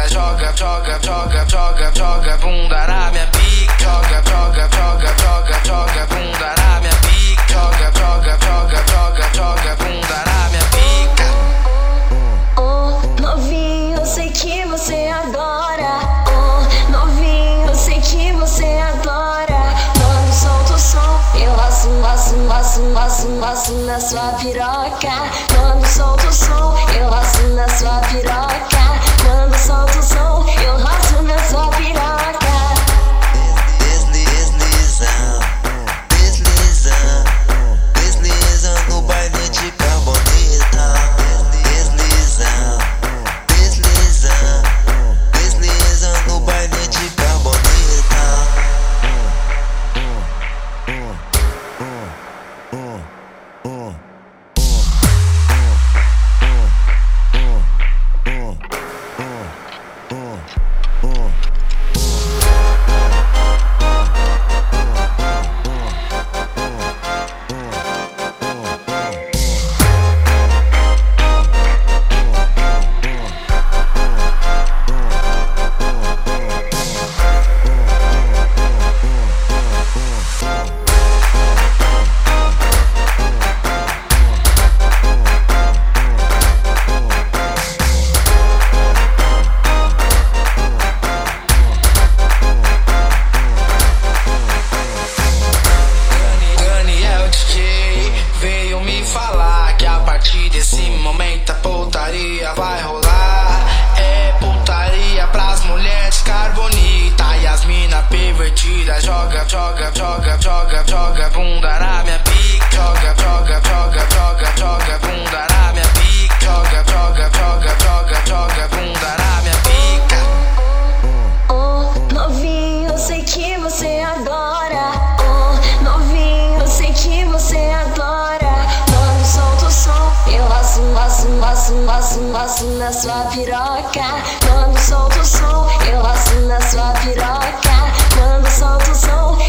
divertida. Joga, joga, joga, joga, joga bunda na minha pica. Joga, joga, joga, joga, joga bunda na minha pica. Joga, joga, joga, joga, joga bunda na minha pica. Oh, novinho, eu sei que você adora. Oh, novinho, eu sei que você adora. Quando solta o som, eu laço, laço, laço, laço, laço na sua piroca. Quando solta o som, eu laço na sua piroca. Quando solta o som, eu laço na sua Oh. Joga, joga, joga, joga, bunda na minha pica. Joga, joga, joga, joga, joga bunda na minha pica. Joga, joga, joga, joga, joga bunda na minha pica. Oh, novinho, eu sei que você adora. Oh, novinho, eu sei que você adora. Quando solta o som, eu laço, laço, laço, laço, laço na sua piroca. Quando solta o som, eu laço na sua piroca. Quando solta o som,